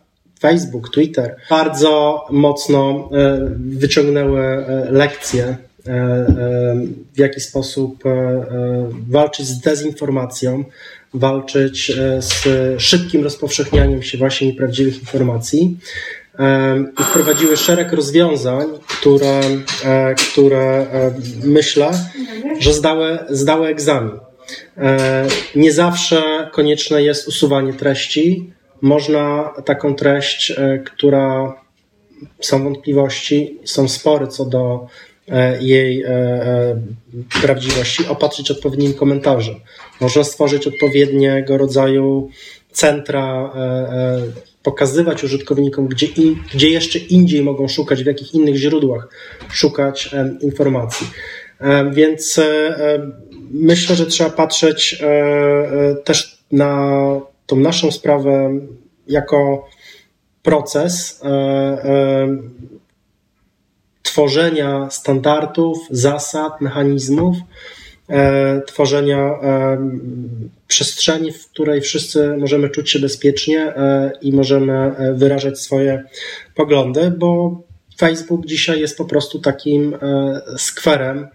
Facebook, Twitter bardzo mocno wyciągnęły lekcje, w jaki sposób walczyć z dezinformacją, walczyć z szybkim rozpowszechnianiem się właśnie nieprawdziwych informacji i wprowadziły szereg rozwiązań, które, e, które e, myślę, że zdały, zdały egzamin. E, nie zawsze konieczne jest usuwanie treści. Można taką treść, która są wątpliwości, są spory co do jej prawdziwości, opatrzyć odpowiednim komentarzem. Można stworzyć odpowiedniego rodzaju centra pokazywać użytkownikom, gdzie, in, gdzie jeszcze indziej mogą szukać, w jakich innych źródłach szukać informacji. Więc e, myślę, że trzeba patrzeć e, e, też na tą naszą sprawę jako proces tworzenia standardów, zasad, mechanizmów, E, tworzenia e, przestrzeni, w której wszyscy możemy czuć się bezpiecznie e, i możemy wyrażać swoje poglądy, bo Facebook dzisiaj jest po prostu takim skwerem,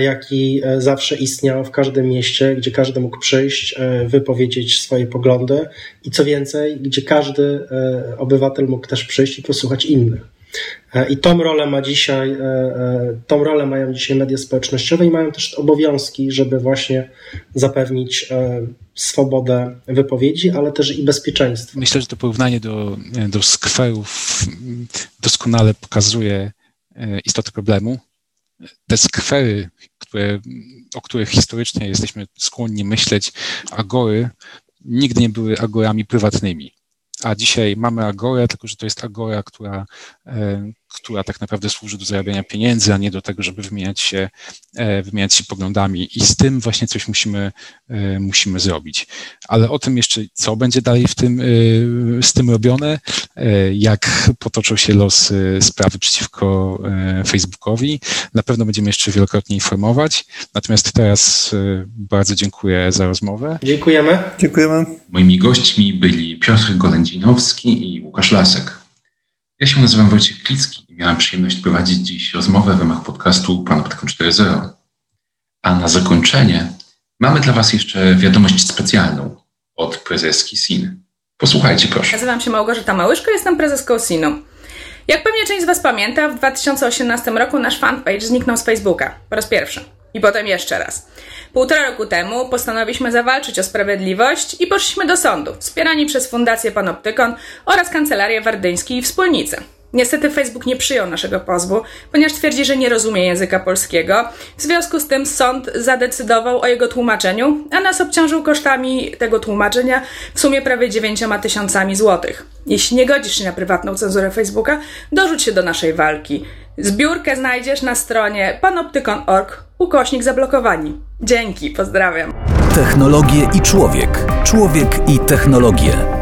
jaki zawsze istniał w każdym mieście, gdzie każdy mógł przyjść, wypowiedzieć swoje poglądy i co więcej, gdzie każdy obywatel mógł też przyjść i posłuchać innych. E, I tą rolę ma dzisiaj, e, e, tą rolę mają dzisiaj media społecznościowe i mają też obowiązki, żeby właśnie zapewnić swobodę wypowiedzi, ale też i bezpieczeństwo. Myślę, że to porównanie do, do skwerów doskonale pokazuje istotę problemu. Te skwery, które, o których historycznie jesteśmy skłonni myśleć, agory, nigdy nie były agorami prywatnymi a dzisiaj mamy Agorę, tylko że to jest Agora, która, e, która tak naprawdę służy do zarabiania pieniędzy, a nie do tego, żeby wymieniać się, e, wymieniać się poglądami. I z tym właśnie coś musimy, e, musimy zrobić. Ale o tym jeszcze, co będzie dalej w tym, z tym robione, jak potoczą się losy sprawy przeciwko Facebookowi. Na pewno będziemy jeszcze wielokrotnie informować. Natomiast teraz bardzo dziękuję za rozmowę. Dziękujemy. Dziękujemy. Moimi gośćmi byli Piotr Golędzinowski i Łukasz Lasek. Ja się nazywam Wojciech Klicki i miałem przyjemność prowadzić dziś rozmowę w ramach podcastu Panoptykon 4.0. A na zakończenie mamy dla Was jeszcze wiadomość specjalną od prezeski SIN. Posłuchajcie proszę. Nazywam się Małgorzata Małyszko, jestem prezeską SIN-u. Jak pewnie część z Was pamięta, w 2018 roku nasz fanpage zniknął z Facebooka po raz pierwszy. I potem jeszcze raz. Półtora roku temu postanowiliśmy zawalczyć o sprawiedliwość i poszliśmy do sądu, wspierani przez Fundację Panoptykon oraz Kancelarię Wardyński i wspólnicy. Niestety Facebook nie przyjął naszego pozwu, ponieważ twierdzi, że nie rozumie języka polskiego. W związku z tym sąd zadecydował o jego tłumaczeniu, a nas obciążył kosztami tego tłumaczenia w sumie prawie 9 tysiącami złotych. Jeśli nie godzisz się na prywatną cenzurę Facebooka, dorzuć się do naszej walki. Zbiórkę znajdziesz na stronie panoptykon.org ukośnik zablokowani. Dzięki, pozdrawiam. Technologie i człowiek. Człowiek i technologie.